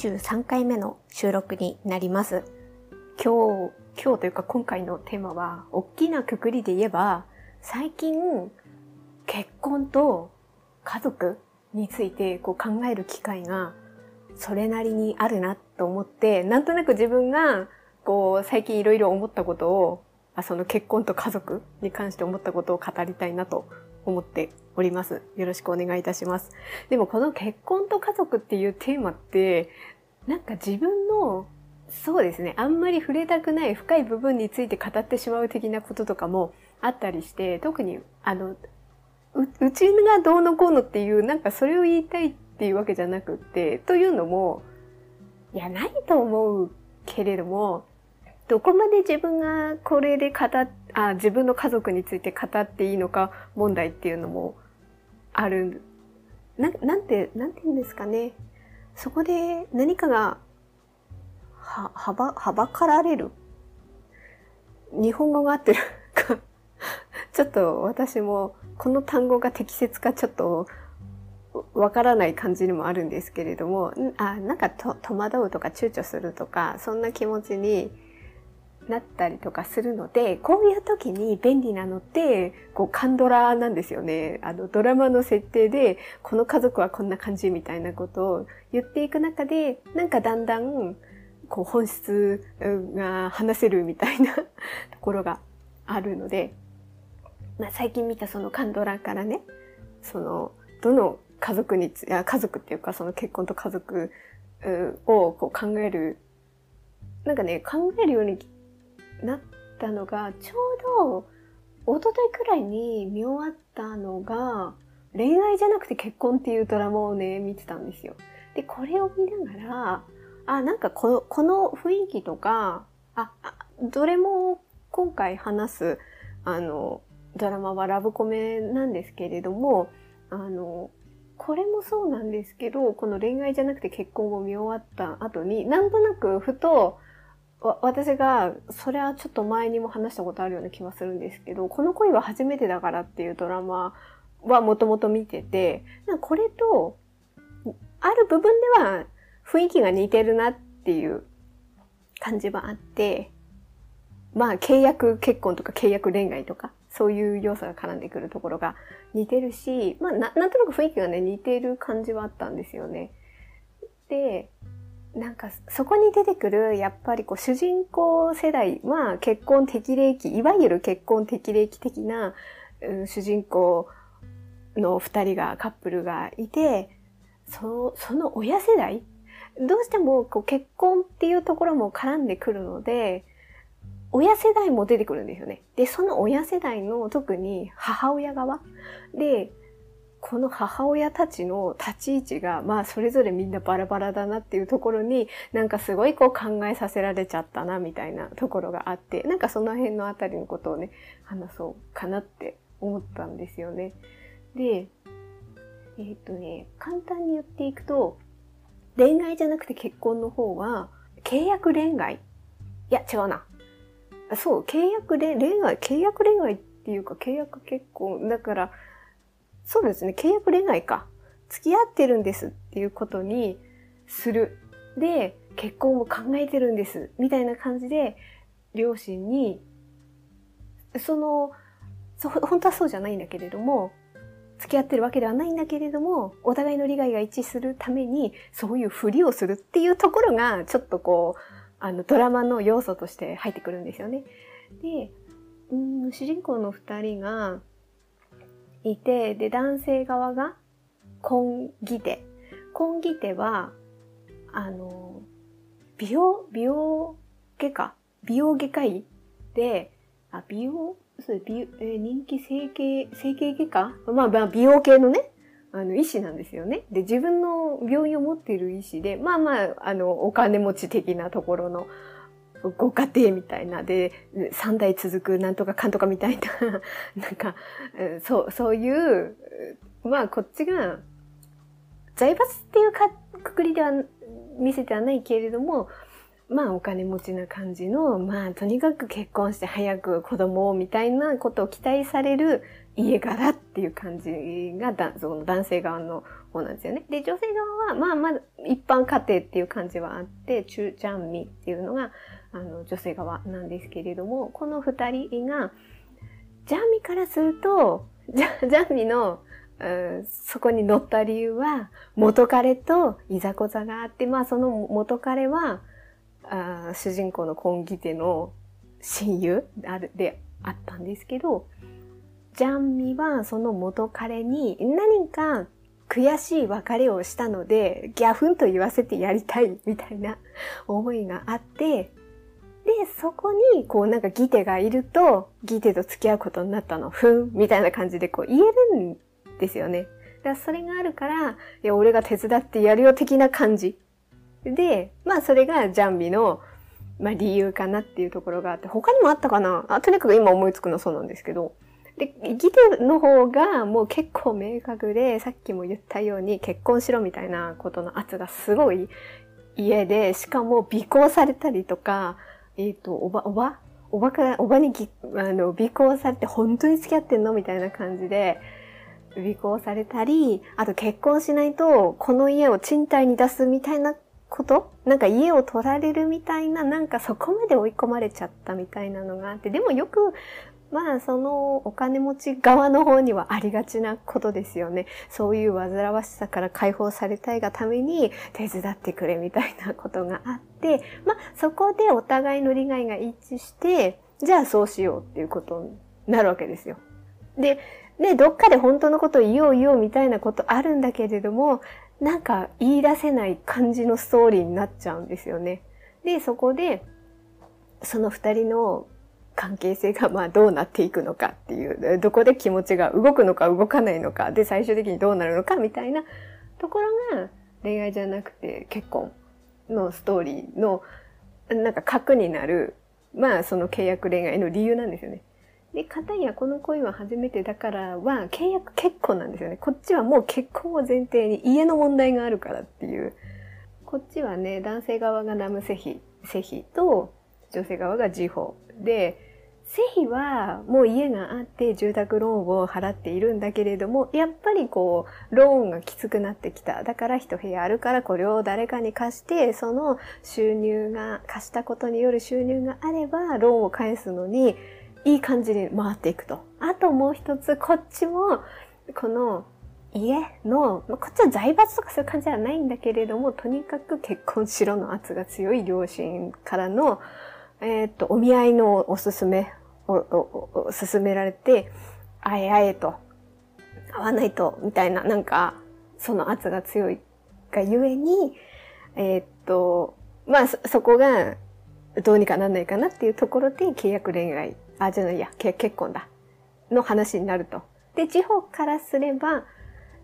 23回目の収録になります。今日、今日というか今回のテーマは、大きなくくりで言えば、最近、結婚と家族についてこう考える機会がそれなりにあるなと思って、なんとなく自分がこう最近いろいろ思ったことを、その結婚と家族に関して思ったことを語りたいなと思っております。よろしくお願いいたします。でもこの結婚と家族っていうテーマって、なんか自分のそうですね。あんまり触れたくない深い部分について語ってしまう的なこととかもあったりして、特に、あの、う、うちがどうのこうのっていう、なんかそれを言いたいっていうわけじゃなくって、というのも、いや、ないと思うけれども、どこまで自分がこれで語、あ、自分の家族について語っていいのか問題っていうのもある。な、なんて、なんて言うんですかね。そこで何かが、は、はば、はばかられる。日本語が合ってるかちょっと私もこの単語が適切かちょっとわからない感じにもあるんですけれども、あ、なんかと戸惑うとか躊躇するとか、そんな気持ちになったりとかするので、こういう時に便利なのって、こう、カンドラなんですよね。あの、ドラマの設定で、この家族はこんな感じみたいなことを言っていく中で、なんかだんだん、こう、本質が話せるみたいな ところがあるので、まあ、最近見たそのカンドラからね、その、どの家族につ、家族っていうかその結婚と家族をこう考える、なんかね、考えるようになったのが、ちょうど、一昨日くらいに見終わったのが、恋愛じゃなくて結婚っていうドラマをね、見てたんですよ。で、これを見ながら、あ、なんかこの、この雰囲気とか、あ、あどれも今回話す、あの、ドラマはラブコメなんですけれども、あの、これもそうなんですけど、この恋愛じゃなくて結婚を見終わった後に、なんとなくふと、私が、それはちょっと前にも話したことあるような気はするんですけど、この恋は初めてだからっていうドラマはもともと見てて、これと、ある部分では雰囲気が似てるなっていう感じはあって、まあ契約結婚とか契約恋愛とか、そういう要素が絡んでくるところが似てるし、まあななんとなく雰囲気がね似てる感じはあったんですよね。で、なんかそこに出てくるやっぱりこう主人公世代は結婚適齢期、いわゆる結婚適齢期的な、うん、主人公の二人が、カップルがいて、そその親世代どうしてもこう結婚っていうところも絡んでくるので、親世代も出てくるんですよね。で、その親世代の特に母親側で、この母親たちの立ち位置が、まあそれぞれみんなバラバラだなっていうところに、なんかすごいこう考えさせられちゃったなみたいなところがあって、なんかその辺のあたりのことをね、話そうかなって思ったんですよね。で、えー、っとね、簡単に言っていくと、恋愛じゃなくて結婚の方は、契約恋愛。いや、違うな。そう、契約恋愛、契約恋愛っていうか契約結婚。だから、そうですね。契約恋愛か。付き合ってるんですっていうことにする。で、結婚を考えてるんです。みたいな感じで、両親に、その、そ本当はそうじゃないんだけれども、付き合ってるわけではないんだけれども、お互いの利害が一致するために、そういうふりをするっていうところが、ちょっとこう、あの、ドラマの要素として入ってくるんですよね。で、うん、主人公の二人が、いて、で、男性側が、婚儀手。婚儀手は、あの、美容、美容外科美容外科医で、あ、美容、そう美え人気整形、整形外科？まあ、まあ、美容系のね、あの、医師なんですよね。で、自分の病院を持っている医師で、まあまあ、あの、お金持ち的なところの、ご家庭みたいなで、三代続くなんとかかんとかみたいな、なんか、そう、そういう、まあこっちが、財閥っていうかくくりでは見せてはないけれども、まあお金持ちな感じの、まあとにかく結婚して早く子供をみたいなことを期待される家柄っていう感じがだその男性側の方なんですよね。で、女性側は、まあまあ、一般家庭っていう感じはあって、中ジャンミっていうのが、あの、女性側なんですけれども、この二人が、ジャンミからすると、ジャジャンミの、そこに乗った理由は、元彼といざこざがあって、まあその元彼は、あ主人公の今義手の親友であったんですけど、ジャンミはその元彼に何か悔しい別れをしたので、ギャフンと言わせてやりたいみたいな思いがあって、で、そこに、こうなんかギテがいると、ギテと付き合うことになったの、ふん、みたいな感じでこう言えるんですよね。だからそれがあるから、いや、俺が手伝ってやるよ的な感じ。で、まあそれがジャンビの、まあ理由かなっていうところがあって、他にもあったかな？あとにかく今思いつくのそうなんですけど、で、ギテの方がもう結構明確で、さっきも言ったように結婚しろみたいなことの圧がすごい家で、しかも尾行されたりとか、えっ、ー、と、おば、おば？おばから、おばにぎあの尾行されて本当に付き合ってんの？みたいな感じで、尾行されたり、あと結婚しないと、この家を賃貸に出すみたいなこと？なんか家を取られるみたいな、なんかそこまで追い込まれちゃったみたいなのがあって、でもよくまあ、そのお金持ち側の方にはありがちなことですよね。そういう煩わしさから解放されたいがために手伝ってくれみたいなことがあって、まあ、そこでお互いの利害が一致して、じゃあそうしようっていうことになるわけですよ。で、ね、どっかで本当のことを言おう言おうみたいなことあるんだけれども、なんか言い出せない感じのストーリーになっちゃうんですよね。で、そこで、その二人の関係性がまあどうなっていくのかっていう、どこで気持ちが動くのか動かないのか、で最終的にどうなるのかみたいなところが恋愛じゃなくて結婚のストーリーのなんか核になる、まあその契約恋愛の理由なんですよね。で、片やこの恋は初めてだからは契約結婚なんですよね。こっちはもう結婚を前提に家の問題があるからっていう。こっちはね、男性側がナムセヒ、セヒと女性側がジホで、セヒはもう家があって住宅ローンを払っているんだけれども、やっぱりこう、ローンがきつくなってきた。だから一部屋あるからこれを誰かに貸して、その収入が、貸したことによる収入があれば、ローンを返すのに、いい感じに回っていくと。あともう一つ、こっちも、この家のま、こっちは財閥とかそういう感じではないんだけれども、とにかく結婚しろの圧が強い両親からの、えっ、と、お見合いのおすすめを勧められて、あえあえと、会わないと、みたいな、なんか、その圧が強いがゆえに、えー、っと、まあそ、そこが、どうにかなんないかなっていうところで契約恋愛、あ、じゃないや、結婚だ、の話になると。で、地方からすれば、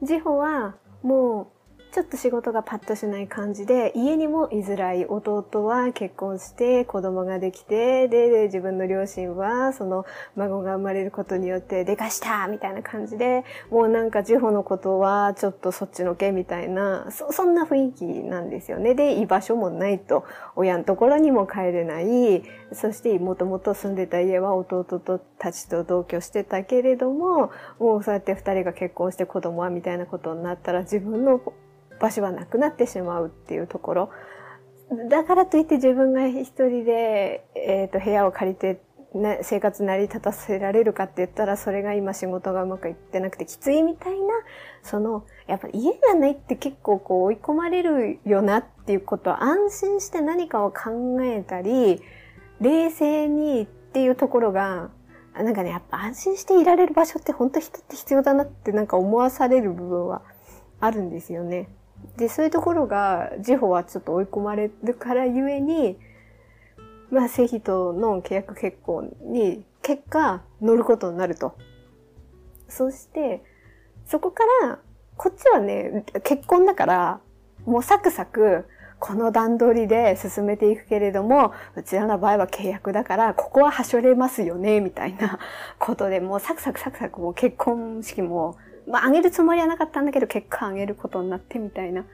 地方はもうちょっと仕事がパッとしない感じで、家にも居づらい弟は結婚して子供ができて、で、で自分の両親はその孫が生まれることによってでかしたみたいな感じで、もうなんか地方のことはちょっとそっちのけみたいな、そ、そんな雰囲気なんですよね。で、居場所もないと、親のところにも帰れない、そしてもともと住んでた家は弟とたちと同居してたけれども、もうそうやって二人が結婚して子供はみたいなことになったら自分の場所はなくなってしまうっていうところ。だからといって自分が一人で、えっ、ー、と、部屋を借りて、ね、生活成り立たせられるかって言ったら、それが今仕事がうまくいってなくてきついみたいな、その、やっぱ家がないって結構こう追い込まれるよなっていうことを安心して何かを考えたり、冷静にっていうところが、なんかね、やっぱ安心していられる場所って本当人って必要だなってなんか思わされる部分はあるんですよね。で、そういうところが、ジホはちょっと追い込まれるからゆえに、まあ、セヒとの契約結婚に、結果、乗ることになると。そして、そこから、こっちはね、結婚だから、もうサクサク、この段取りで進めていくけれども、うちらの場合は契約だから、ここははしょれますよね、みたいなことで、もうサクサクサクサクもう結婚式もまあ、あげるつもりはなかったんだけど、結果あげることになってみたいな。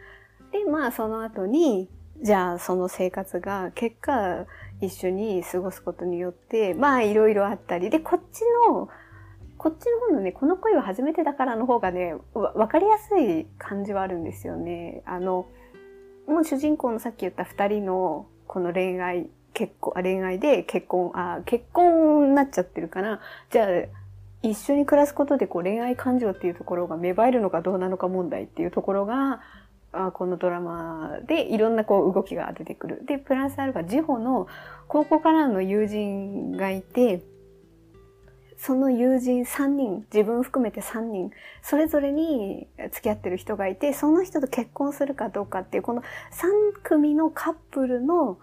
で、まあ、その後に、じゃあ、その生活が、結果、一緒に過ごすことによって、まあ、いろいろあったり、で、こっちのこっちの方のね、この恋は初めてだからの方がね、わかりやすい感じはあるんですよね。あの、もう主人公のさっき言った二人のこの恋愛、結婚、恋愛で結婚、あ、結婚になっちゃってるかな。じゃあ、一緒に暮らすことでこう恋愛感情っていうところが芽生えるのかどうなのか問題っていうところが、あこのドラマでいろんなこう動きが出てくる。で、プラスアルファ、ジホの高校からの友人がいて、その友人3人、自分含めて3人、それぞれに付き合ってる人がいて、その人と結婚するかどうかっていう、この3組のカップルの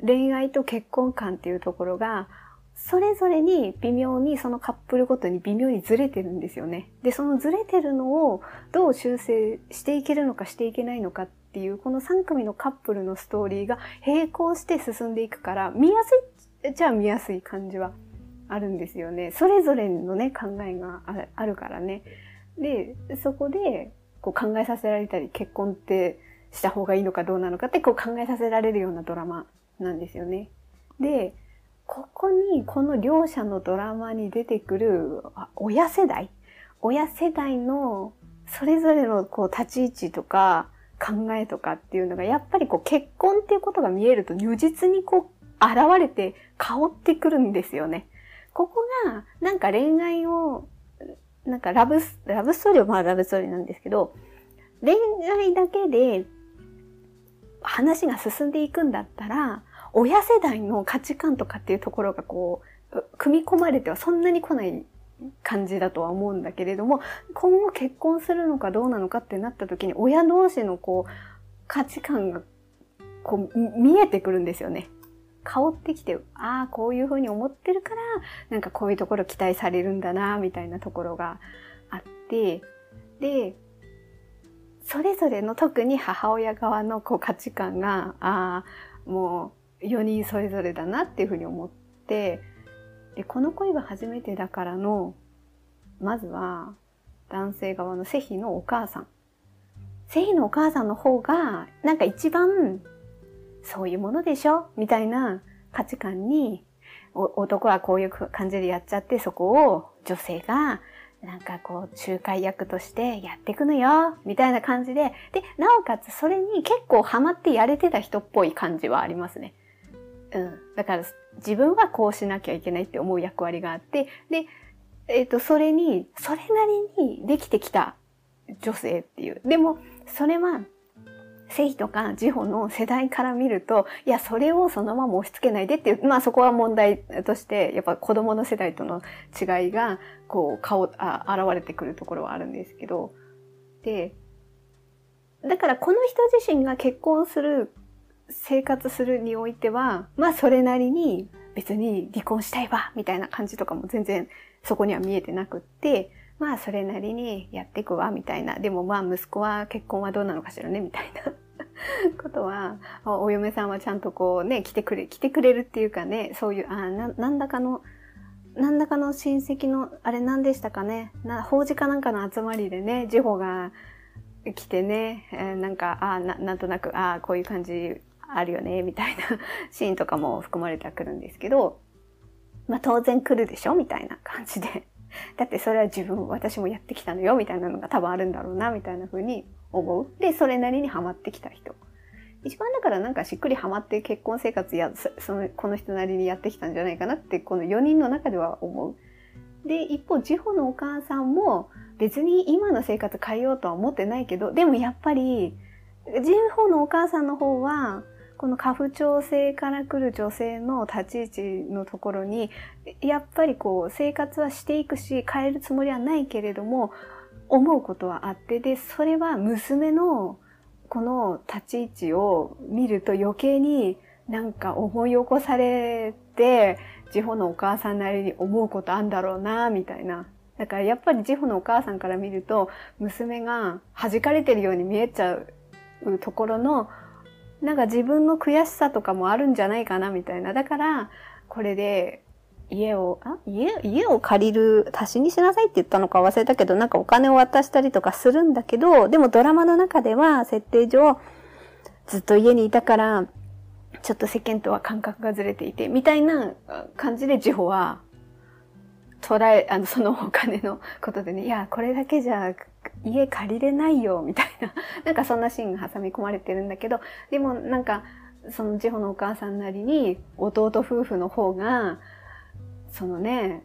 恋愛と結婚観っていうところが、それぞれに微妙にそのカップルごとに微妙にずれてるんですよね。で、そのずれてるのをどう修正していけるのかしていけないのかっていう、この3組のカップルのストーリーが並行して進んでいくから、見やすいじゃあ見やすい感じはあるんですよね。それぞれのね、考えがあるからね。で、そこでこう考えさせられたり、結婚ってした方がいいのかどうなのかってこう考えさせられるようなドラマなんですよね。で、ここにこの両者のドラマに出てくる親世代？親世代のそれぞれのこう立ち位置とか考えとかっていうのがやっぱりこう結婚っていうことが見えると如実にこう現れて香ってくるんですよね。ここがなんか恋愛をなんかラブラブストーリーはまあラブストーリーなんですけど恋愛だけで話が進んでいくんだったら親世代の価値観とかっていうところがこう、組み込まれてはそんなに来ない感じだとは思うんだけれども、今後結婚するのかどうなのかってなった時に、親同士のこう、価値観が、こう、見えてくるんですよね。香ってきて、ああ、こういうふうに思ってるから、なんかこういうところ期待されるんだな、みたいなところがあって、で、それぞれの特に母親側のこう価値観が、ああ、もう、4人それぞれだなっていうふうに思って、で、この恋は初めてだからの、まずは男性側のセヒのお母さん。セヒのお母さんの方が、なんか一番、そういうものでしょ？みたいな価値観に、男はこういう感じでやっちゃって、そこを女性がなんかこう、仲介役としてやっていくのよ、みたいな感じで、で、なおかつそれに結構ハマってやれてた人っぽい感じはありますね。うん。だから自分はこうしなきゃいけないって思う役割があって、で、えっ、ー、と、それに、それなりにできてきた女性っていう。でも、それは、セヒとかジホの世代から見ると、いや、それをそのまま押し付けないでっていう、まあそこは問題として、やっぱ子供の世代との違いが、こう、顔、あ、現れてくるところはあるんですけど、で、だからこの人自身が結婚する生活するにおいては、まあそれなりに別に離婚したいわ、みたいな感じとかも全然そこには見えてなくって、まあそれなりにやっていくわ、みたいな。でもまあ息子は結婚はどうなのかしらね、みたいな ことは、お嫁さんはちゃんとこうね、来てくれ、来てくれるっていうかね、そういう、あな、なんだかの、なんだかの親戚の、あれ何でしたかね、な、法事かなんかの集まりでね、ジホが来てね、えー、なんか、あななんとなく、ああ、こういう感じあるよね、みたいな シーンとかも含まれてくるんですけど、まあ当然来るでしょみたいな感じで。だってそれは自分、私もやってきたのよ、みたいなのが多分あるんだろうな、みたいな風に思う。で、それなりにハマってきた人。一番だからなんかしっくりハマって結婚生活や、その、この人なりにやってきたんじゃないかなって、この4人の中では思う。で、一方、ジホのお母さんも別に今の生活変えようとは思ってないけど、でもやっぱり、ジホのお母さんの方は、この家父長制から来る女性の立ち位置のところに、やっぱりこう生活はしていくし、変えるつもりはないけれども、思うことはあって、で、それは娘のこの立ち位置を見ると余計になんか思い起こされて、ジホのお母さんなりに思うことあんだろうな、みたいな。だからやっぱりジホのお母さんから見ると、娘が弾かれてるように見えちゃうところのなんか自分の悔しさとかもあるんじゃないかなみたいな。だから、これで家を、あ？家、家を借りる、足しにしなさいって言ったのか忘れたけど、なんかお金を渡したりとかするんだけど、でもドラマの中では設定上、ずっと家にいたから、ちょっと世間とは感覚がずれていて、みたいな感じでジホは捉え、あの、そのお金のことでね、いや、これだけじゃ家借りれないよ、みたいな、なんかそんなシーンが挟み込まれてるんだけど、でもなんか、その地方のお母さんなりに、弟夫婦の方が、そのね、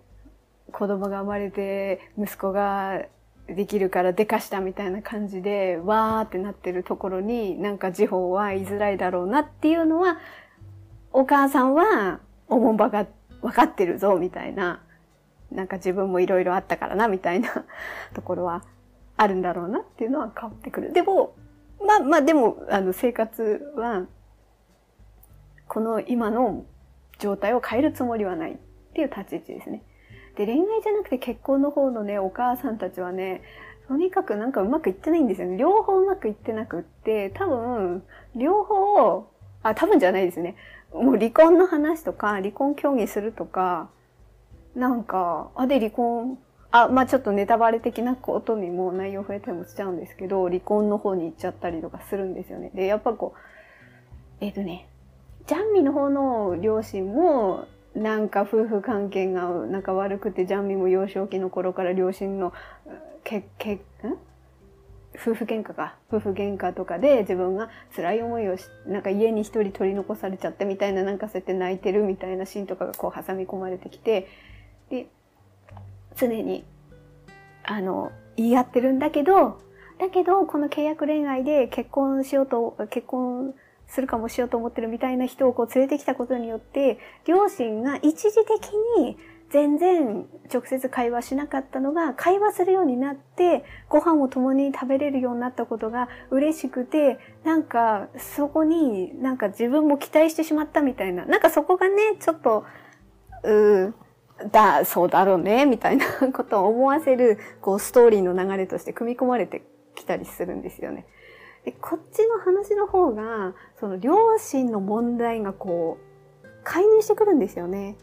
子供が生まれて、息子ができるからでかしたみたいな感じで、わーってなってるところに、なんか地方は居づらいだろうなっていうのは、お母さんは、おもんばが分かってるぞ、みたいな。なんか自分もいろいろあったからな、みたいなところはあるんだろうなっていうのは変わってくる。でも、まあまあでも、あの、生活は、この今の状態を変えるつもりはないっていう立ち位置ですね。で、恋愛じゃなくて結婚の方のね、お母さんたちはね、とにかくなんかうまくいってないんですよね。両方うまくいってなくって、多分、両方、あ、多分じゃないですね。もう離婚の話とか、離婚協議するとか、なんか、あ、で離婚、あ、まあちょっとネタバレ的なことにも内容増えたりもしちゃうんですけど、離婚の方に行っちゃったりとかするんですよね。で、やっぱこう、えっ、ー、とね、ジャンミの方の両親も、なんか夫婦関係がなんか悪くて、ジャンミも幼少期の頃から両親の、け、け、ん？夫婦喧嘩か。夫婦喧嘩とかで自分が辛い思いをし、なんか家に一人取り残されちゃってみたいな、なんかそうやって泣いてるみたいなシーンとかがこう挟み込まれてきて、で、常に、あの、言い合ってるんだけど、だけど、この契約恋愛で結婚しようと、結婚するかもしようと思ってるみたいな人をこう連れてきたことによって、両親が一時的に全然直接会話しなかったのが、会話するようになって、ご飯を共に食べれるようになったことが嬉しくて、なんかそこになんか自分も期待してしまったみたいな、なんかそこがね、ちょっと、うーだ、そうだろうね、みたいなことを思わせる、こうストーリーの流れとして組み込まれてきたりするんですよね。で、こっちの話の方が、その両親の問題がこう、介入してくるんですよね。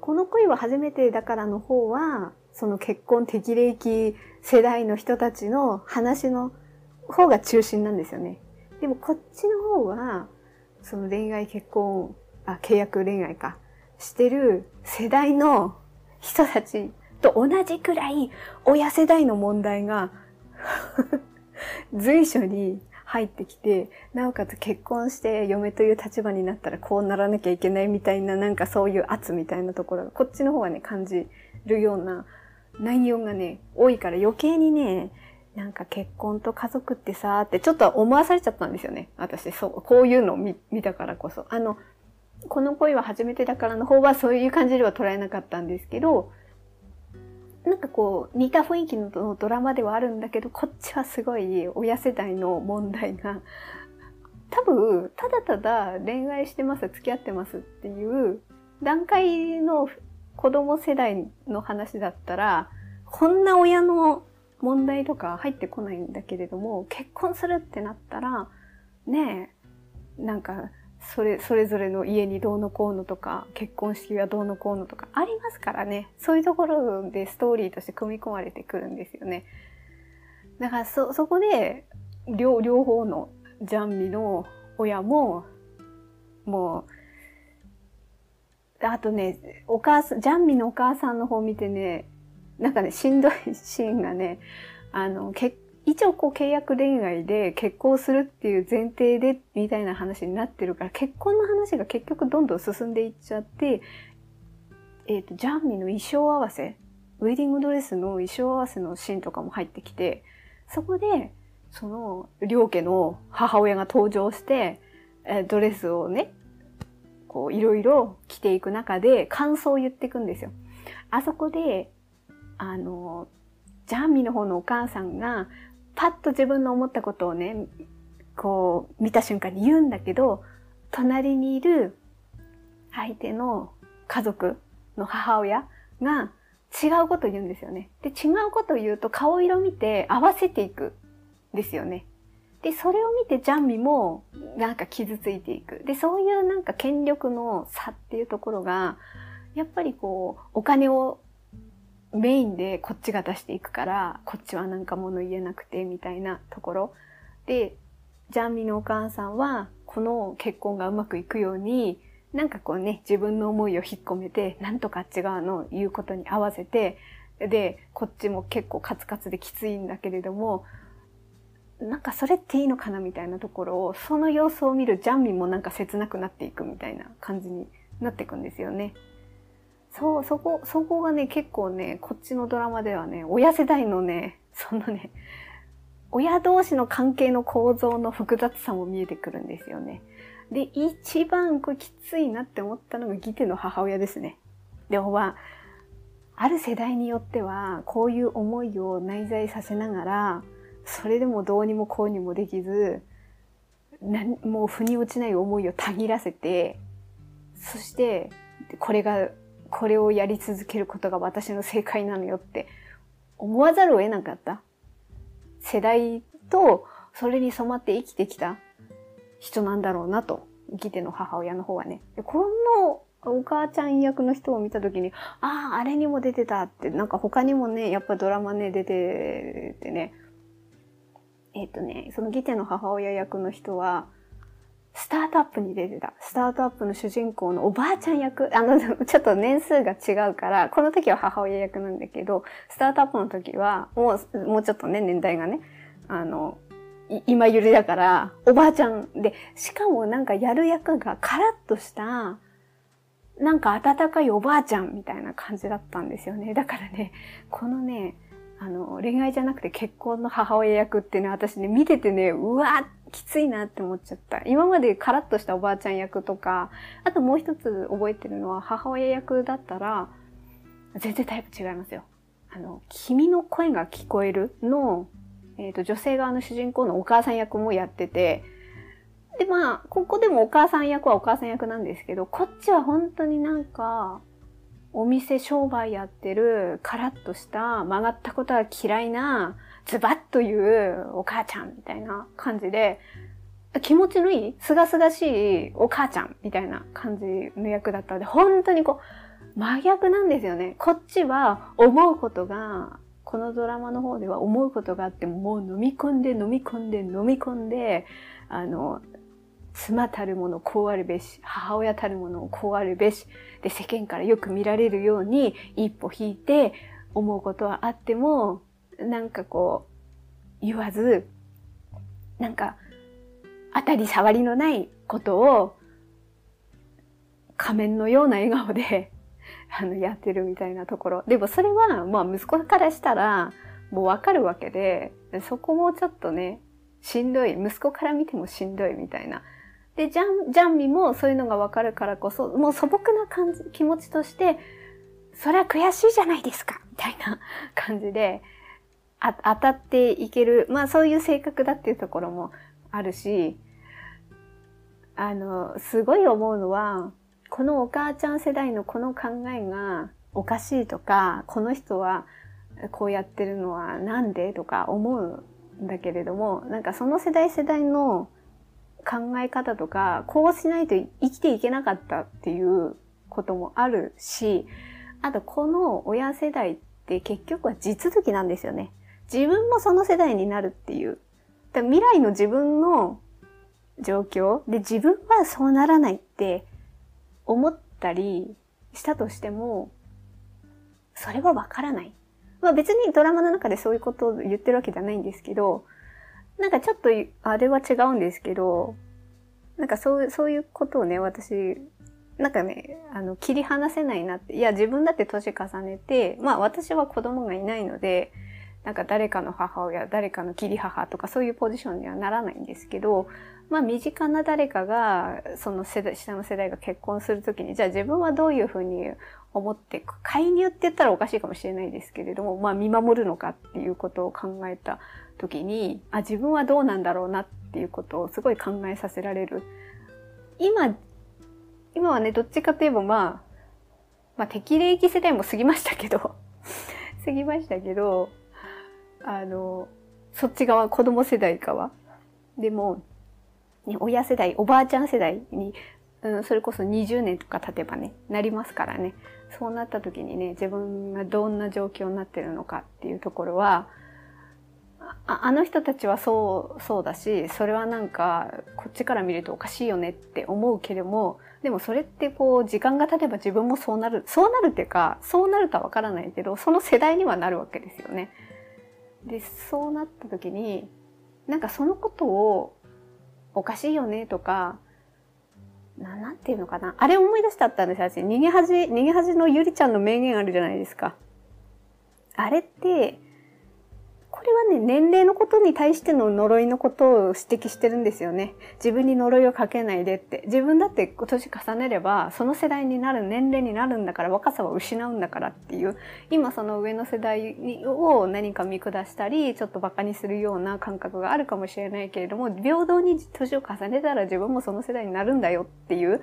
この恋は初めてだからの方は、その結婚適齢期世代の人たちの話の方が中心なんですよね。でもこっちの方は、その恋愛結婚、あ、契約恋愛か、してる世代の人たちと同じくらい親世代の問題が 随所に入ってきて、なおかつ結婚して嫁という立場になったらこうならなきゃいけないみたいな、なんかそういう圧みたいなところが、こっちの方はね、感じるような内容がね、多いから余計にね、なんか結婚と家族ってさーってちょっと思わされちゃったんですよね。私、そう、こういうのを見たからこそ。あの、この恋は初めてだからの方はそういう感じでは捉えなかったんですけど、なんかこう似た雰囲気のドラマではあるんだけどこっちはすごい親世代の問題が多分ただただ恋愛してます付き合ってますっていう段階の子供世代の話だったらこんな親の問題とか入ってこないんだけれども結婚するってなったらねえなんかそれ、それぞれの家にどうのこうのとか、結婚式がどうのこうのとかありますからね。そういうところでストーリーとして組み込まれてくるんですよね。だからそ、そこで、両、両方のジャンミの親も、もう、あとね、お母さん、ジャンミのお母さんの方見てね、なんかね、しんどいシーンがね、あの、結一応こう契約恋愛で結婚するっていう前提でみたいな話になってるから結婚の話が結局どんどん進んでいっちゃって、えっ、ー、と、ジャンミの衣装合わせ、ウェディングドレスの衣装合わせのシーンとかも入ってきて、そこで、その、両家の母親が登場して、えドレスをね、こう、いろいろ着ていく中で感想を言っていくんですよ。あそこで、あの、ジャンミの方のお母さんが、パッと自分の思ったことをね、こう、見た瞬間に言うんだけど、隣にいる相手の家族の母親が違うこと言うんですよね。で、違うこと言うと顔色見て合わせていくですよね。で、それを見てジャンミもなんか傷ついていく。で、そういうなんか権力の差っていうところが、やっぱりこう、お金をメインでこっちが出していくから、こっちはなんか物言えなくて、みたいなところ。で、ジャンミのお母さんは、この結婚がうまくいくように、なんかこうね、自分の思いを引っ込めて、なんとか違うの言うことに合わせて、で、こっちも結構カツカツできついんだけれども、なんかそれっていいのかなみたいなところを、その様子を見るジャンミンもなんか切なくなっていくみたいな感じになっていくんですよね。そう、そこ、そこがね、結構ね、こっちのドラマではね、親世代のね、そのね、親同士の関係の構造の複雑さも見えてくるんですよね。で、一番これきついなって思ったのがギテの母親ですね。で、おば、ある世代によっては、こういう思いを内在させながら、それでもどうにもこうにもできず、もう腑に落ちない思いをたぎらせて、そして、これが、これをやり続けることが私の正解なのよって思わざるを得なかった。世代とそれに染まって生きてきた人なんだろうなと、ギテの母親の方はね。このお母ちゃん役の人を見たときに、ああ、あれにも出てたって、なんか他にもね、やっぱドラマね、出ててね、えっ、ー、とね、そのギテの母親役の人は、スタートアップに出てた。スタートアップの主人公のおばあちゃん役。あの、ちょっと年数が違うから、この時は母親役なんだけど、スタートアップの時は、もう、もうちょっとね、年代がね、あの、今ゆりだから、おばあちゃんで、しかもなんかやる役がカラッとした、なんか温かいおばあちゃんみたいな感じだったんですよね。だからね、このね、あの、恋愛じゃなくて結婚の母親役ってね、私ね、見ててね、うわーってきついなって思っちゃった。今までカラッとしたおばあちゃん役とか、あともう一つ覚えてるのは母親役だったら、全然タイプ違いますよ。あの、君の声が聞こえるの、えっ、ー、と、女性側の主人公のお母さん役もやってて、で、まあ、ここでもお母さん役はお母さん役なんですけど、こっちは本当になんか、お店商売やってる、カラッとした曲がったことは嫌いな、ズバッというお母ちゃんみたいな感じで、気持ちのいい、すがすがしいお母ちゃんみたいな感じの役だったので、本当にこう、真逆なんですよね。こっちは思うことが、このドラマの方では思うことがあっても、う飲み込んで飲み込んで飲み込んで、あの、妻たるものこうあるべし、母親たるものこうあるべし、で、世間からよく見られるように一歩引いて思うことはあっても、なんかこう、言わず、なんか、当たり障りのないことを、仮面のような笑顔で あの、やってるみたいなところ。でもそれは、まあ息子からしたら、もうわかるわけで、そこもちょっとね、しんどい。息子から見てもしんどいみたいな。で、ジャン、ジャンミもそういうのがわかるからこそ、もう素朴な感じ、気持ちとして、それは悔しいじゃないですかみたいな感じで、あ、当たっていける。まあそういう性格だっていうところもあるし、あの、すごい思うのは、このお母ちゃん世代のこの考えがおかしいとか、この人はこうやってるのはなんでとか思うんだけれども、なんかその世代世代の考え方とか、こうしないと生きていけなかったっていうこともあるし、あとこの親世代って結局は地続きなんですよね。自分もその世代になるっていう。未来の自分の状況で自分はそうならないって思ったりしたとしても、それはわからない。まあ別にドラマの中でそういうことを言ってるわけじゃないんですけど、なんかちょっとあれは違うんですけど、なんかそうそういうことをね、私、なんかね、あの、切り離せないなって。いや、自分だって年重ねて、まあ私は子供がいないので、なんか誰かの母親、誰かの義理母とかそういうポジションにはならないんですけど、まあ身近な誰かが、その世代、下の世代が結婚するときに、じゃあ自分はどういうふうに思って、介入って言ったらおかしいかもしれないですけれども、まあ見守るのかっていうことを考えたときに、あ、自分はどうなんだろうなっていうことをすごい考えさせられる。今、今はね、どっちかといえばまあ、まあ適齢期世代も過ぎましたけど 過ぎましたけど、あの、そっち側、子供世代側。でも、ね、親世代、おばあちゃん世代に、うん、それこそ20年とか経てばね、なりますからね。そうなった時にね、自分がどんな状況になってるのかっていうところは、ああの人たちはそうそうだしそれはなんかこっちから見るとおかしいよねって思うけれどもでもそれってこう時間が経てば自分もそうなるそうなるっていうかそうなるとはわからないけどその世代にはなるわけですよね。でそうなった時になんかそのことをおかしいよねとかななんていうのかなあれ思い出しちゃったんですよ私逃げ恥逃げ恥のゆりちゃんの名言あるじゃないですか。あれってこれはね、年齢のことに対しての呪いのことを指摘してるんですよね。自分に呪いをかけないでって。自分だって年重ねれば、その世代になる、年齢になるんだから、若さは失うんだからっていう、今その上の世代を何か見下したり、ちょっと馬鹿にするような感覚があるかもしれないけれども、平等に年を重ねたら自分もその世代になるんだよっていう。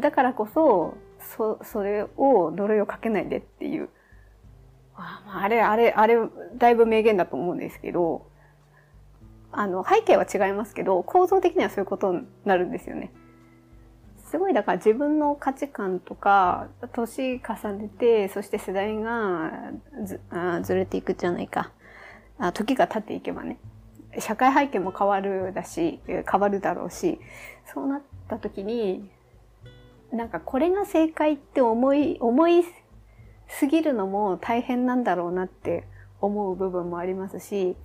だからこそ、そ、それを呪いをかけないでっていう。ああれ、あれ、あれ、だいぶ名言だと思うんですけど、あの、背景は違いますけど、構造的にはそういうことになるんですよね。すごい、だから自分の価値観とか、年重ねて、そして世代がずあずれていくじゃないか。あ時が経っていけばね。社会背景も変わるだし、変わるだろうし、そうなった時に、なんかこれが正解って思い、思い過ぎるのも大変なんだろうなって思う部分もありますし、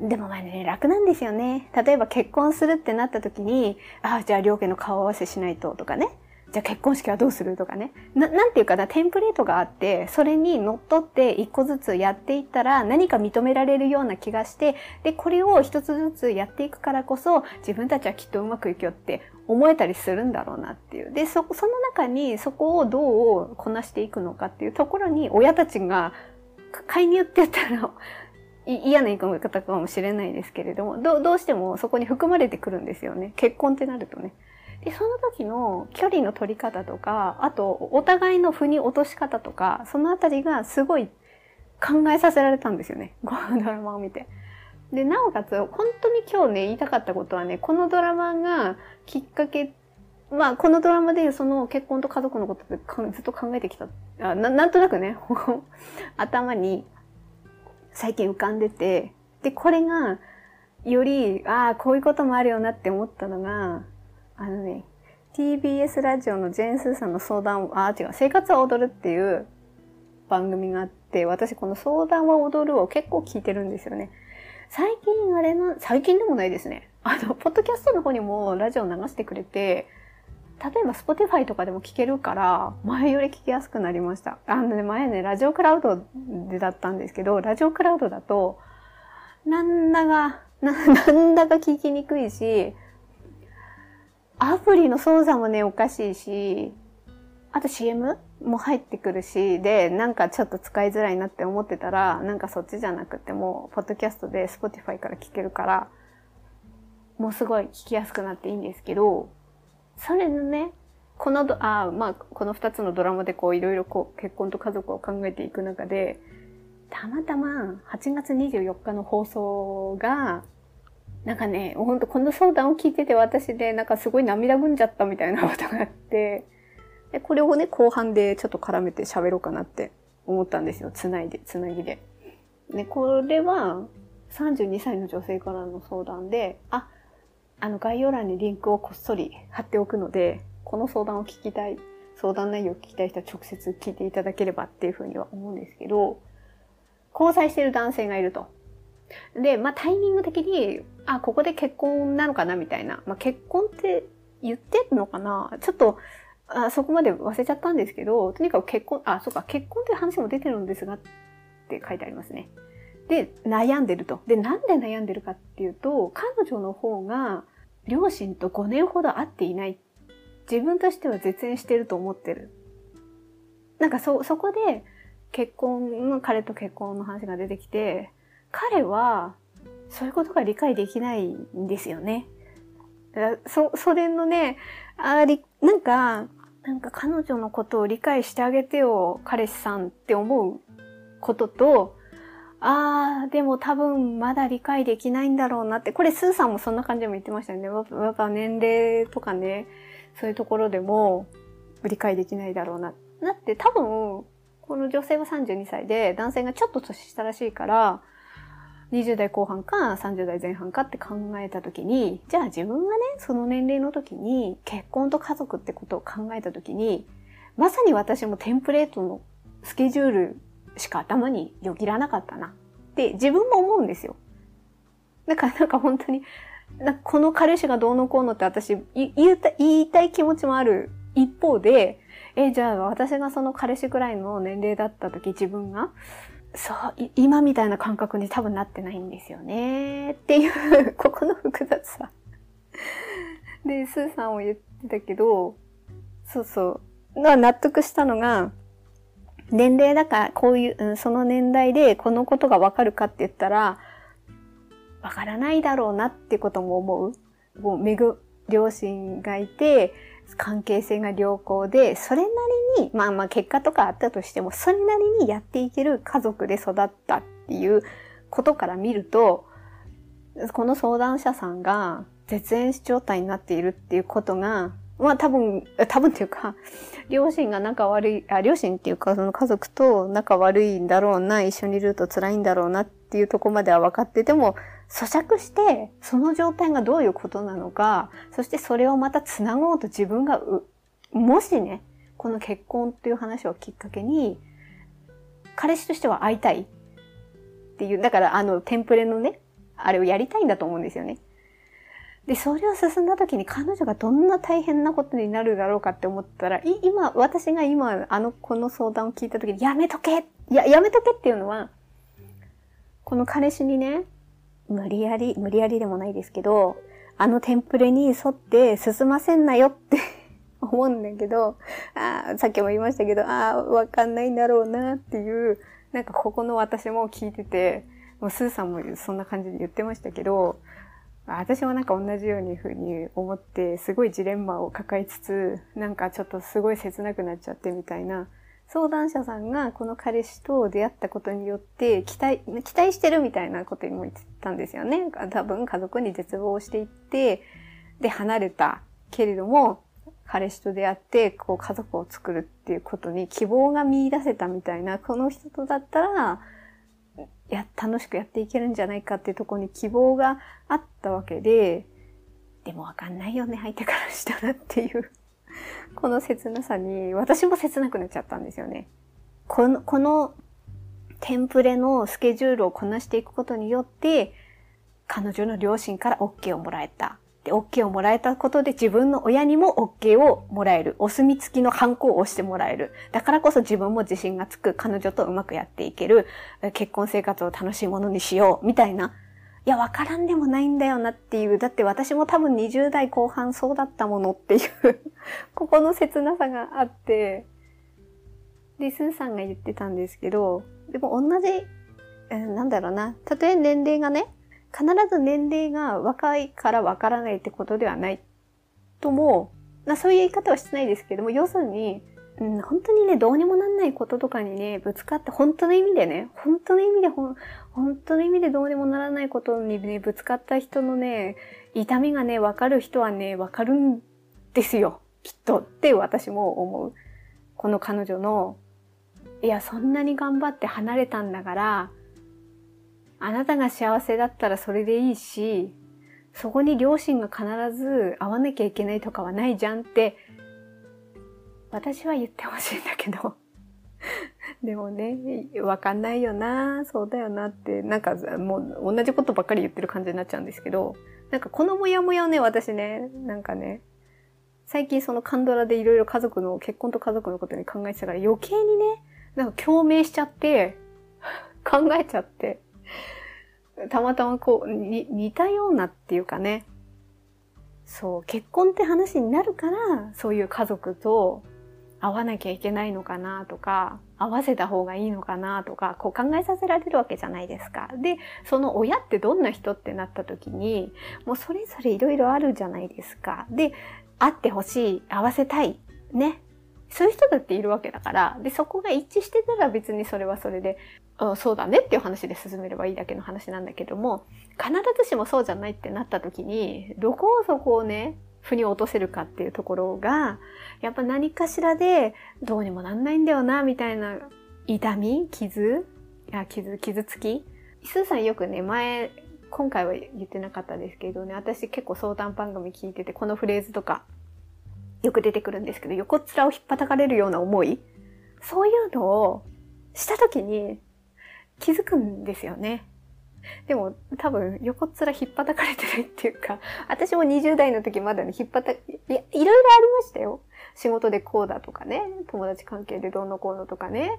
でもまあね、楽なんですよね。例えば結婚するってなった時に、ああ、じゃあ両家の顔合わせしないととかね。じゃあ結婚式はどうするとかね。な、なんていうかな、テンプレートがあって、それに乗っ取って一個ずつやっていったら何か認められるような気がして、で、これを一つずつやっていくからこそ、自分たちはきっとうまくいくよって思えたりするんだろうなっていう。で、そ、その中にそこをどうこなしていくのかっていうところに親たちが介入って言ったら嫌な言い方かもしれないですけれども、どどうしてもそこに含まれてくるんですよね。結婚ってなるとね。で、その時の距離の取り方とか、あと、お互いの腑に落とし方とか、そのあたりがすごい考えさせられたんですよね。このドラマを見て。で、なおかつ、本当に今日ね、言いたかったことはね、このドラマがきっかけ、まあ、このドラマでその結婚と家族のことでずっと考えてきた。あななんとなくね、頭に最近浮かんでて、で、これが、より、ああ、こういうこともあるよなって思ったのが、あのね、TBS ラジオのジェーン・スーさんの相談、あ、違う、生活は踊るっていう番組があって、私この相談は踊るを結構聞いてるんですよね。最近あれな、最近でもないですね。あの、ポッドキャストの方にもラジオ流してくれて、例えば Spotify とかでも聞けるから、前より聞きやすくなりました。あのね、前ね、ラジオクラウドでだったんですけど、ラジオクラウドだと、なんだが、な んだか聞きにくいし、アプリの操作もね、おかしいし、あと CM も入ってくるし、で、なんかちょっと使いづらいなって思ってたら、なんかそっちじゃなくても、ポッドキャストで Spotify から聞けるから、もうすごい聞きやすくなっていいんですけど、それのね、このど、あまあ、この二つのドラマでこういろいろこう結婚と家族を考えていく中で、たまたま8月24日の放送が、なんかね、ほんとこの相談を聞いてて私で、なんかすごい涙ぐんじゃったみたいなことがあって、で、これをね、後半でちょっと絡めて喋ろうかなって思ったんですよ。つないで、つなぎで。ね、これは32歳の女性からの相談で、あ、あの概要欄にリンクをこっそり貼っておくので、この相談を聞きたい、相談内容を聞きたい人は直接聞いていただければっていうふうには思うんですけど、交際している男性がいると。で、まあタイミング的に、あ、ここで結婚なのかなみたいな。まあ結婚って言ってんのかな？ちょっと、あそこまで忘れちゃったんですけど、とにかく結婚、あ、そうか、結婚という話も出てるんですがって書いてありますね。で、悩んでると。で、なんで悩んでるかっていうと、彼女の方が両親と5年ほど会っていない。自分としては絶縁してると思ってる。なんかそ、そこで結婚彼と結婚の話が出てきて、彼はそういうことが理解できないんですよね。そ、それのね、あり、なんか、なんか彼女のことを理解してあげてよ、彼氏さんって思うことと、ああ、でも多分まだ理解できないんだろうなって、これスーさんもそんな感じでも言ってましたよね。やっぱ年齢とかね、そういうところでも理解できないだろうな。だって多分、この女性は32歳で、男性がちょっと年下らしいから、20代後半か30代前半かって考えた時に、じゃあ自分がね、その年齢の時に結婚と家族ってことを考えた時に、まさに私もテンプレートのスケジュールしか頭によぎらなかったなって自分も思うんですよ。だからなんか本当に、この彼氏がどうのこうのって私言いた言いたい気持ちもある一方で、え、じゃあ私がその彼氏ぐらいの年齢だった時自分がそう、今みたいな感覚に多分なってないんですよね。っていうここの複雑さ。で、スーさんを言ってたけど、そうそう。納得したのが、年齢だからこういう、うん、その年代でこのことがわかるかって言ったら、わからないだろうなってことも思う。もう、めぐ、両親がいて、関係性が良好で、それなりに、まあまあ結果とかあったとしても、それなりにやっていける家族で育ったっていうことから見ると、この相談者さんが絶縁状態になっているっていうことが、まあ多分、多分っていうか、両親が仲悪い、あ、両親っていうかその家族と仲悪いんだろうな、一緒にいると辛いんだろうなっていうとこまでは分かってても、咀嚼して、その状態がどういうことなのか、そしてそれをまた繋ごうと自分がもしね、この結婚っていう話をきっかけに、彼氏としては会いたいっていう、だからあのテンプレのね、あれをやりたいんだと思うんですよね。で、それを進んだ時に彼女がどんな大変なことになるだろうかって思ったら、今、私が今、あの、この相談を聞いた時に、やめとけや、やめとけっていうのは、この彼氏にね、無理やり、無理やりでもないですけど、あのテンプレに沿って進ませんなよって 思うんだけど、あさっきも言いましたけど、ああ、わかんないんだろうなっていう、なんかここの私も聞いてて、もうスーさんもそんな感じで言ってましたけど、私もなんか同じようにふうに思って、すごいジレンマを抱えつつ、なんかちょっとすごい切なくなっちゃってみたいな、相談者さんがこの彼氏と出会ったことによって期待、期待してるみたいなことにも言ってたんですよね。多分家族に絶望していって、で、離れたけれども、彼氏と出会って、こう家族を作るっていうことに希望が見出せたみたいな、この人とだったら、や、楽しくやっていけるんじゃないかっていうところに希望があったわけで、でもわかんないよね、相手からしたらっていうこの切なさに、私も切なくなっちゃったんですよね。この、このテンプレのスケジュールをこなしていくことによって、彼女の両親から OK をもらえた。で、OK をもらえたことで自分の親にも OK をもらえる。お墨付きのハンコを押してもらえる。だからこそ自分も自信がつく。彼女とうまくやっていける。結婚生活を楽しいものにしよう。みたいな。いや、わからんでもないんだよなっていう。だって私も多分20代後半そうだったものっていう ここの切なさがあって、で、スーさんが言ってたんですけど、でも同じ、えなんだろうな。たとえ年齢がね、必ず年齢が若いからわからないってことではないとも、なそういう言い方はしてないですけども、要するに、うん、本当にね、どうにもなんないこととかにね、ぶつかって、本当の意味でね、本当の意味でほん、本当の意味でどうにもならないことにね、ぶつかった人のね、痛みがね、わかる人はね、わかるんですよ。きっと。って私も思う。この彼女の、いや、そんなに頑張って離れたんだから、あなたが幸せだったらそれでいいし、そこに両親が必ず会わなきゃいけないとかはないじゃんって私は言ってほしいんだけど。でもね、わかんないよな、そうだよなって、なんかもう同じことばっかり言ってる感じになっちゃうんですけど、なんかこのモヤモヤをね、私ね、なんかね、最近そのカンドラでいろいろ家族の、結婚と家族のことに考えてたから余計にね、なんか共鳴しちゃって、考えちゃって、たまたまこう、に、似たようなっていうかね、そう、結婚って話になるから、そういう家族と会わなきゃいけないのかなとか、合わせた方がいいのかなとか、こう考えさせられるわけじゃないですか。で、その親ってどんな人ってなった時に、もうそれぞれいろいろあるじゃないですか。で、会ってほしい、合わせたい、ね。そういう人だっているわけだから、で、そこが一致してたら別にそれはそれで、うん、そうだねっていう話で進めればいいだけの話なんだけども、必ずしもそうじゃないってなった時に、どこをそこをね、腑に落とせるかっていうところが、やっぱ何かしらでどうにもなんないんだよな、みたいな痛み傷いや、傷、傷つきスーさんよくね、前、今回は言ってなかったですけどね、私結構相談番組聞いてて、このフレーズとか、よく出てくるんですけど、横っ面を引っ叩かれるような思いそういうのをした時に気づくんですよね。でも多分横っ面引っ叩かれてるっていうか、私も20代の時まだね、引っ叩いや、いろいろありましたよ。仕事でこうだとかね、友達関係でどうのこうのとかね、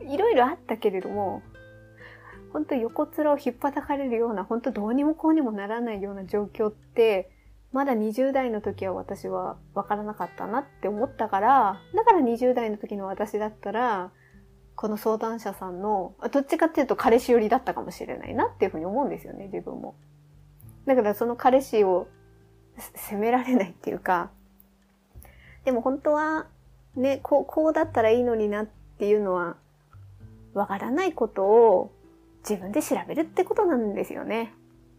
いろいろあったけれども、本当横面を引っ叩かれるような、本当どうにもこうにもならないような状況って、まだ20代の時は私は分からなかったなって思ったから、だから20代の時の私だったら、この相談者さんの、どっちかっていうと彼氏寄りだったかもしれないなっていうふうに思うんですよね、自分も。だからその彼氏を責められないっていうか、でも本当は、ね、こう、こうだったらいいのになっていうのは、わからないことを自分で調べるってことなんですよね。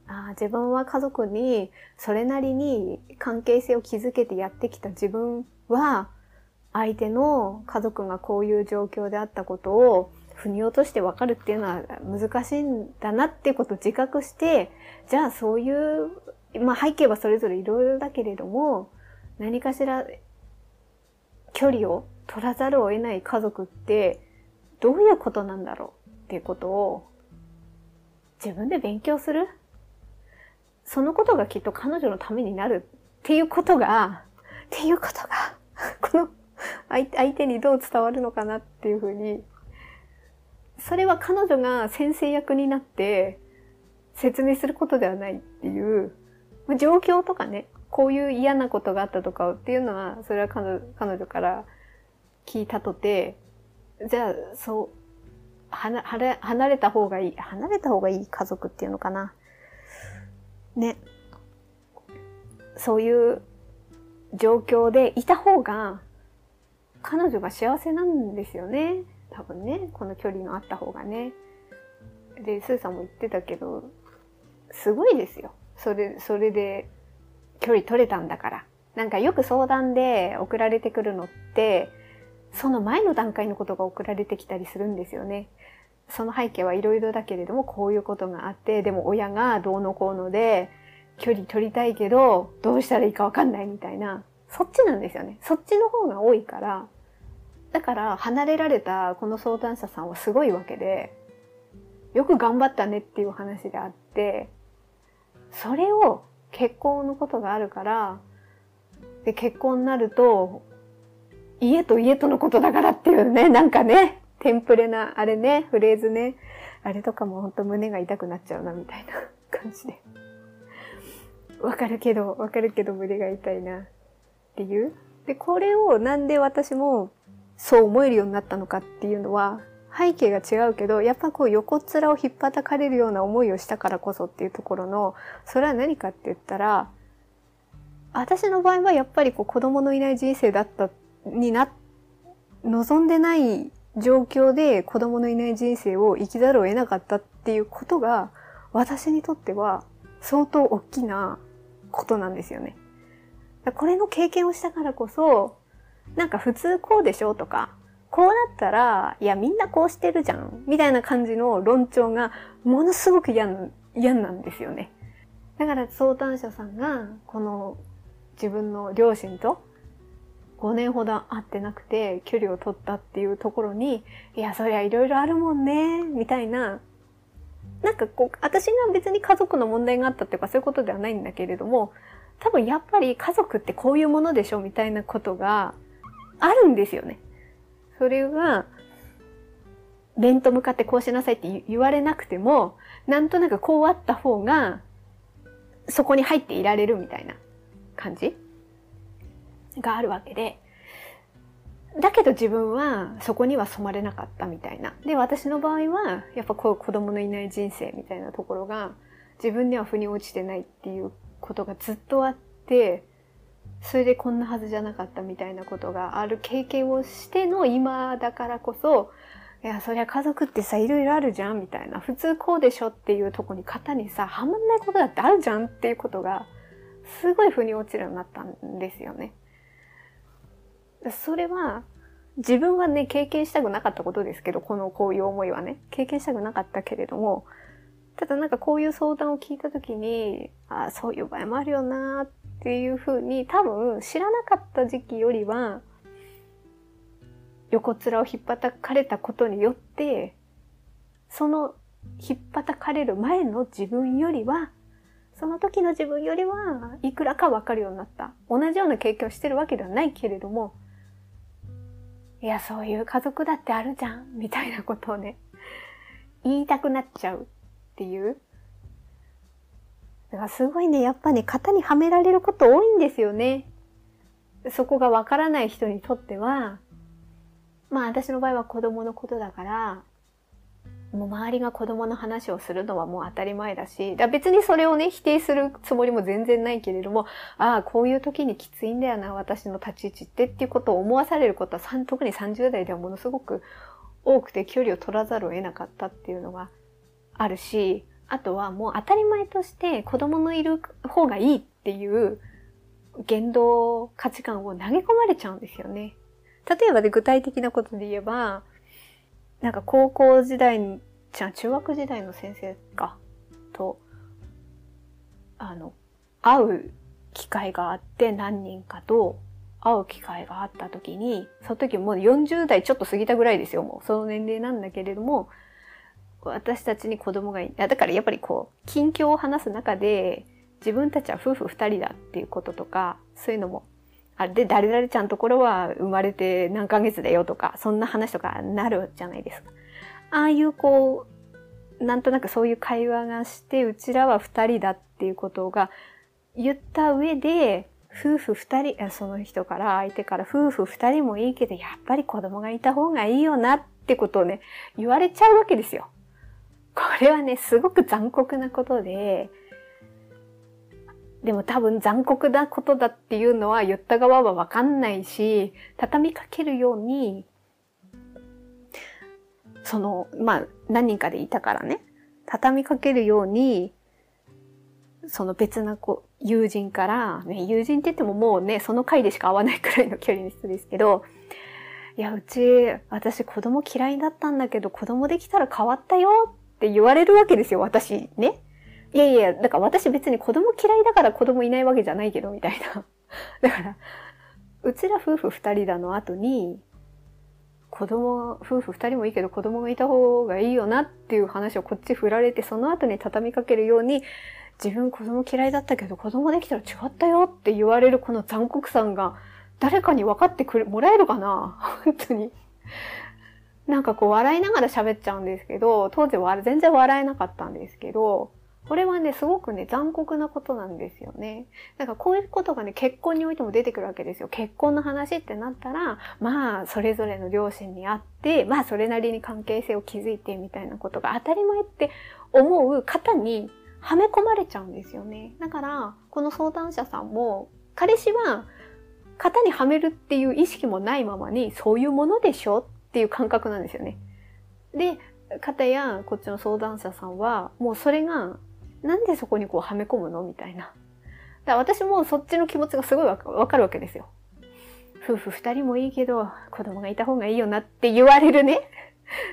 あ自分は家族にそれなりに関係性を築けてやってきた自分は相手の家族がこういう状況であったことを腑に落としてわかるっていうのは難しいんだなっていうことを自覚してじゃあそういうまあ背景はそれぞれいろいろだけれども何かしら距離を取らざるを得ない家族ってどういうことなんだろうっていうことを自分で勉強する。そのことがきっと彼女のためになるっていうことが、っていうことが、この相手にどう伝わるのかなっていうふうに、それは彼女が先生役になって説明することではないっていう、状況とかね、こういう嫌なことがあったとかっていうのは、それは彼女から聞いたとて、じゃあ、そう、離れた方がいい、離れた方がいい家族っていうのかな。ね、そういう状況でいた方が、彼女が幸せなんですよね。多分ね、この距離のあった方がね。で、スーさんも言ってたけど、すごいですよ。それ、それで距離取れたんだから。なんかよく相談で送られてくるのって、その前の段階のことが送られてきたりするんですよね。その背景はいろいろだけれども、こういうことがあって、でも親がどうのこうので、距離取りたいけど、どうしたらいいかわかんないみたいな、そっちなんですよね。そっちの方が多いから、だから離れられたこの相談者さんはすごいわけで、よく頑張ったねっていう話であって、それを結婚のことがあるから、で、結婚になると、家と家とのことだからっていうね、なんかね、テンプレな、あれね、フレーズね。あれとかもほんと胸が痛くなっちゃうな、みたいな感じで。わかるけど、わかるけど胸が痛いな、っていう。で、これをなんで私もそう思えるようになったのかっていうのは、背景が違うけど、やっぱこう横面を引っ叩かれるような思いをしたからこそっていうところの、それは何かって言ったら、私の場合はやっぱりこう子供のいない人生だった、にな、望んでない状況で子供のいない人生を生きざるを得なかったっていうことが、私にとっては相当大きなことなんですよね。これの経験をしたからこそ、なんか普通こうでしょとか、こうだったら、いやみんなこうしてるじゃん、みたいな感じの論調がものすごく嫌なんですよね。だから相談者さんが、この自分の両親と5年ほど会ってなくて距離を取ったっていうところに、いや、そりゃいろいろあるもんね、みたいな、なんかこう、私が別に家族の問題があったっていうかそういうことではないんだけれども、多分やっぱり家族ってこういうものでしょみたいなことがあるんですよね。それが、面と向かってこうしなさいって言われなくても、なんとなくこうあった方が、そこに入っていられるみたいな感じがあるわけで、だけど自分はそこには染まれなかったみたいな。で、私の場合は、やっぱこういう子供のいない人生みたいなところが、自分には腑に落ちてないっていうことがずっとあって、それでこんなはずじゃなかったみたいなことがある経験をしての今だからこそ、いや、そりゃ家族ってさ、いろいろあるじゃんみたいな。普通こうでしょっていうとこに型にさ、はまんないことだってあるじゃんっていうことが、すごい腑に落ちるようになったんですよね。それは、自分はね、経験したくなかったことですけど、このこういう思いはね、経験したくなかったけれども、ただなんかこういう相談を聞いた時に、ああそういう場合もあるよなっっていうふうに多分知らなかった時期よりは、横面を引っ叩かれたことによって、その引っ叩かれる前の自分よりは、その時の自分よりはいくらかわかるようになった。同じような経験をしてるわけではないけれども、いや、そういう家族だってあるじゃん、みたいなことをね、言いたくなっちゃうっていう。だからすごいね、やっぱね、型にはめられること多いんですよね。そこがわからない人にとっては、まあ私の場合は子供のことだから、もう周りが子供の話をするのはもう当たり前だし、だ別にそれをね、否定するつもりも全然ないけれども、ああ、こういう時にきついんだよな、私の立ち位置ってっていうことを思わされることは、特に30代ではものすごく多くて距離を取らざるを得なかったっていうのがあるし、あとはもう当たり前として子供のいる方がいいっていう言動価値観を投げ込まれちゃうんですよね。例えばで具体的なことで言えば、なんか高校時代に、じゃあ中学時代の先生か、と、あの、会う機会があって何人かと会う機会があった時に、その時もう40代ちょっと過ぎたぐらいですよ、もう。その年齢なんだけれども、私たちに子供がいだからやっぱりこう、近況を話す中で、自分たちは夫婦二人だっていうこととか、そういうのもあれで、誰々ちゃんところは生まれて何ヶ月だよとか、そんな話とかなるじゃないですか。ああいうこう、なんとなくそういう会話がして、うちらは二人だっていうことが言った上で、夫婦二人、その人から相手から夫婦二人もいいけど、やっぱり子供がいた方がいいよなってことをね、言われちゃうわけですよ。これはね、すごく残酷なことで、でも多分残酷なことだっていうのは言った側はわかんないし、畳みかけるように、その、まあ何人かでいたからね、畳みかけるように、その別な子、友人から、ね、友人って言ってももうね、その回でしか会わないくらいの距離の人ですけど、いや、うち、私子供嫌いだったんだけど、子供できたら変わったよって言われるわけですよ、私ね。いやいや、だから私別に子供嫌いだから子供いないわけじゃないけど、みたいな。だから、うちら夫婦二人だの後に、子供、夫婦二人もいいけど子供がいた方がいいよなっていう話をこっち振られて、その後に畳みかけるように、自分子供嫌いだったけど子供できたら違ったよって言われるこの残酷さが誰かに分かってくれ、もらえるかな本当に。なんかこう笑いながら喋っちゃうんですけど、当時は全然笑えなかったんですけど、これはね、すごくね、残酷なことなんですよね。だかこういうことがね、結婚においても出てくるわけですよ。結婚の話ってなったら、まあ、それぞれの両親にあって、まあ、それなりに関係性を築いてみたいなことが当たり前って思う方にはめ込まれちゃうんですよね。だから、この相談者さんも、彼氏は型にはめるっていう意識もないままに、そういうものでしょっていう感覚なんですよね。で、方やこっちの相談者さんは、もうそれがなんでそこにこうはめ込むのみたいな。だから私もそっちの気持ちがすごいわかるわけですよ。夫婦二人もいいけど、子供がいた方がいいよなって言われるね、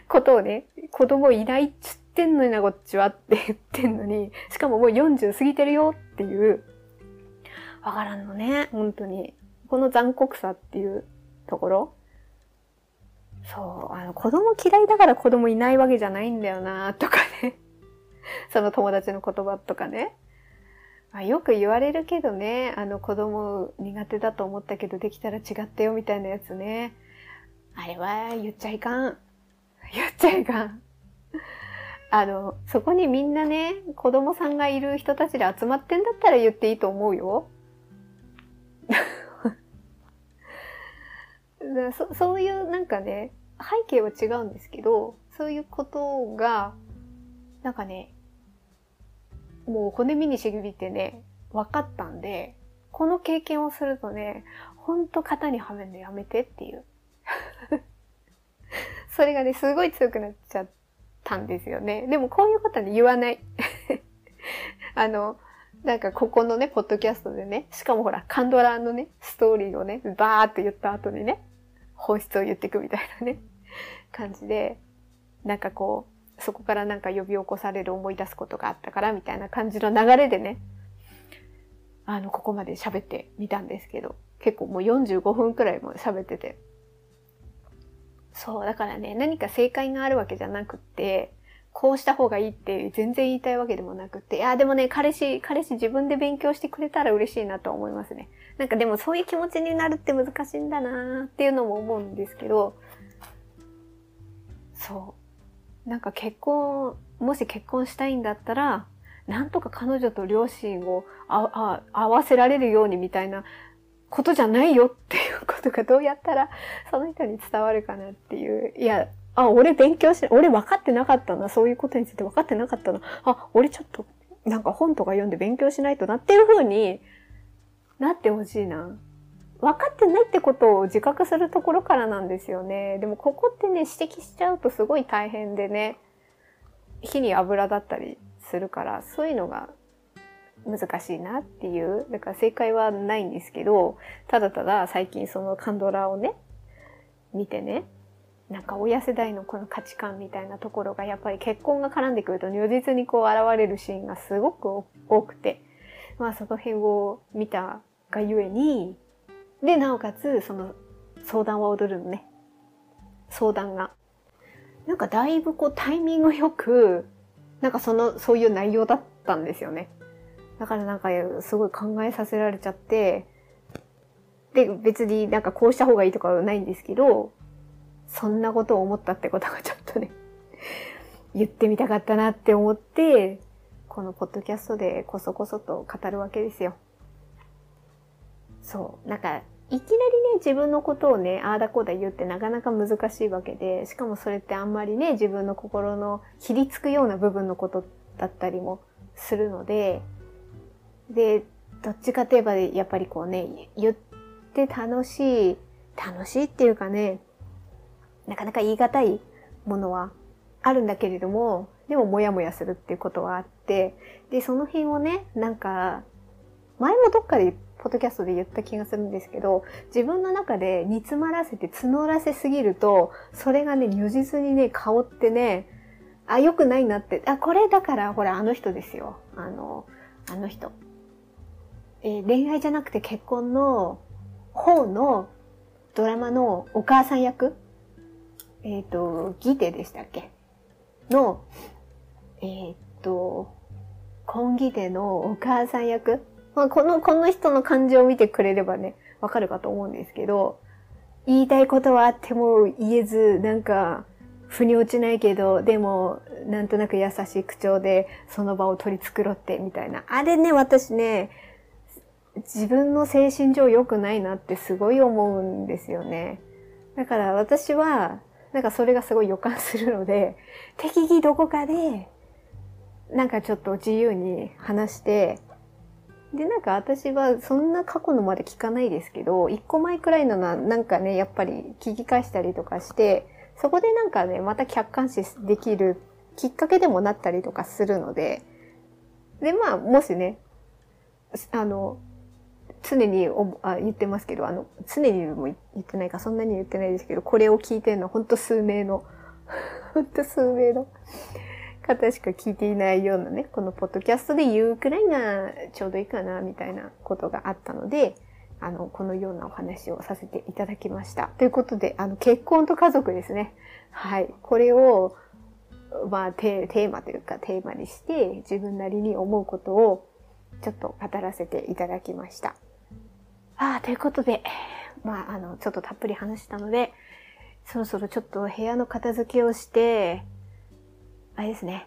ことをね、子供いないっつってんのにな、こっちはって言ってんのに、しかももう40過ぎてるよっていう、わからんのね、本当に。この残酷さっていうところ。そう、あの、子供嫌いだから子供いないわけじゃないんだよな、とかね。その友達の言葉とかね。まあ、よく言われるけどね、あの子供苦手だと思ったけどできたら違ったよみたいなやつね。あれは言っちゃいかん。言っちゃいかん。あの、そこにみんなね、子供さんがいる人たちで集まってんだったら言っていいと思うよ。そそういうなんかね、背景は違うんですけど、そういうことが、なんかね、もう骨身にしびてね、分かったんで、この経験をするとね、ほんと型にはめるのやめてっていう。それがね、すごい強くなっちゃったんですよね。でもこういうことはね、言わない。あの、なんかここのね、ポッドキャストでね、しかもほら、カンドラのね、ストーリーをね、バーって言った後にね、本質を言っていくみたいなね、感じで、なんかこう、そこからなんか呼び起こされる思い出すことがあったからみたいな感じの流れでね、あの、ここまで喋ってみたんですけど、結構もう45分くらいも喋ってて。そう、だからね、何か正解があるわけじゃなくって、こうした方がいいって全然言いたいわけでもなくって、いや、でもね、彼氏、彼氏自分で勉強してくれたら嬉しいなと思いますね。なんかでもそういう気持ちになるって難しいんだなーっていうのも思うんですけど、そう。なんか結婚、もし結婚したいんだったら、なんとか彼女と両親を合わせられるようにみたいなことじゃないよっていうことがどうやったらその人に伝わるかなっていう。いや、あ、俺勉強し、俺分かってなかったな。そういうことについて分かってなかったな。あ、俺ちょっと、なんか本とか読んで勉強しないとなっていう風になってほしいな。分かってないってことを自覚するところからなんですよね。でもここってね、指摘しちゃうとすごい大変でね、火に油だったりするから、そういうのが難しいなっていう。だから正解はないんですけど、ただただ最近そのカンドラをね、見てね、なんか親世代のこの価値観みたいなところがやっぱり結婚が絡んでくると如実にこう現れるシーンがすごく多くて、まあその辺を見たがゆえに、で、なおかつその相談は踊るのね。相談が。なんかだいぶこうタイミングよく、なんかその、そういう内容だったんですよね。だからなんかすごい考えさせられちゃって、で、別になんかこうした方がいいとかはないんですけど、そんなことを思ったってことがちょっとね 言ってみたかったなって思って、このポッドキャストでこそこそと語るわけですよ。そう。なんか、いきなりね、自分のことをね、ああだこうだ言ってなかなか難しいわけで、しかもそれってあんまりね、自分の心のひりつくような部分のことだったりもするので、で、どっちかといえば、やっぱりこうね、言って楽しい、楽しいっていうかね、なかなか言い難いものはあるんだけれども、でもモヤモヤするっていうことはあって、で、その辺をね、なんか、前もどっかでポッドキャストで言った気がするんですけど、自分の中で煮詰まらせて募らせすぎると、それがね、如実にね、香ってね、あ、良くないなって、あ、これだから、ほら、あの人ですよ。あの、あの人。えー、恋愛じゃなくて結婚の方のドラマのお母さん役？えっ、ー、と、ギテでしたっけ？の、えっ、ー、と、コンギテのお母さん役？まあ、この、この人の感情を見てくれればね、わかるかと思うんですけど、言いたいことはあっても言えず、なんか、腑に落ちないけど、でも、なんとなく優しい口調でその場を取り繕って、みたいな。あれね、私ね、自分の精神上良くないなってすごい思うんですよね。だから私は、なんかそれがすごい予感するので、適宜どこかで、なんかちょっと自由に話して、で、なんか私はそんな過去のまで聞かないですけど、一個前くらいのな、なんかね、やっぱり聞き返したりとかして、そこでなんかね、また客観視できるきっかけでもなったりとかするので、で、まあ、もしね、あの、常にあ言ってますけど、あの、常にも言ってないか、そんなに言ってないですけど、これを聞いてるのはほんと数名の、ほんと数名の方しか聞いていないようなね、このポッドキャストで言うくらいがちょうどいいかな、みたいなことがあったので、あの、このようなお話をさせていただきました。ということで、あの、結婚と家族ですね。はい。これを、まあ、テーマというかテーマにして、自分なりに思うことを、ちょっと語らせていただきました。ああ、ということで、まあ、あの、ちょっとたっぷり話したので、そろそろちょっと部屋の片付けをして、あれですね。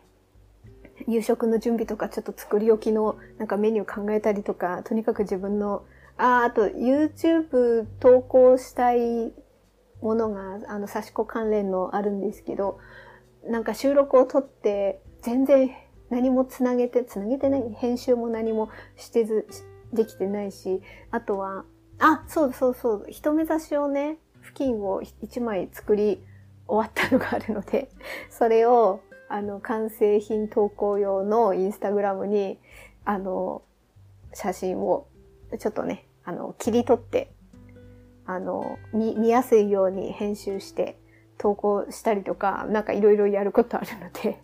夕食の準備とか、ちょっと作り置きのなんかメニュー考えたりとか、とにかく自分の、あ、あと YouTube 投稿したいものが、あの、差し子関連のあるんですけど、なんか収録を撮って、全然何もつなげて、つなげてない編集も何もしてず、できてないし、あとは、あ、そうそうそう、一目指しをね、付近を一枚作り終わったのがあるので、それを、あの、完成品投稿用のインスタグラムに、あの、写真を、ちょっとね、あの、切り取って、あの、見、見やすいように編集して投稿したりとか、なんかいろいろやることあるので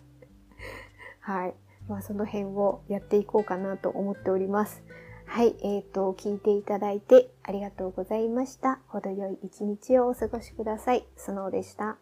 はい。まあその辺をやっていこうかなと思っております。はい。えっ、ー、と、聞いていただいてありがとうございました。程よい一日をお過ごしください。スノーでした。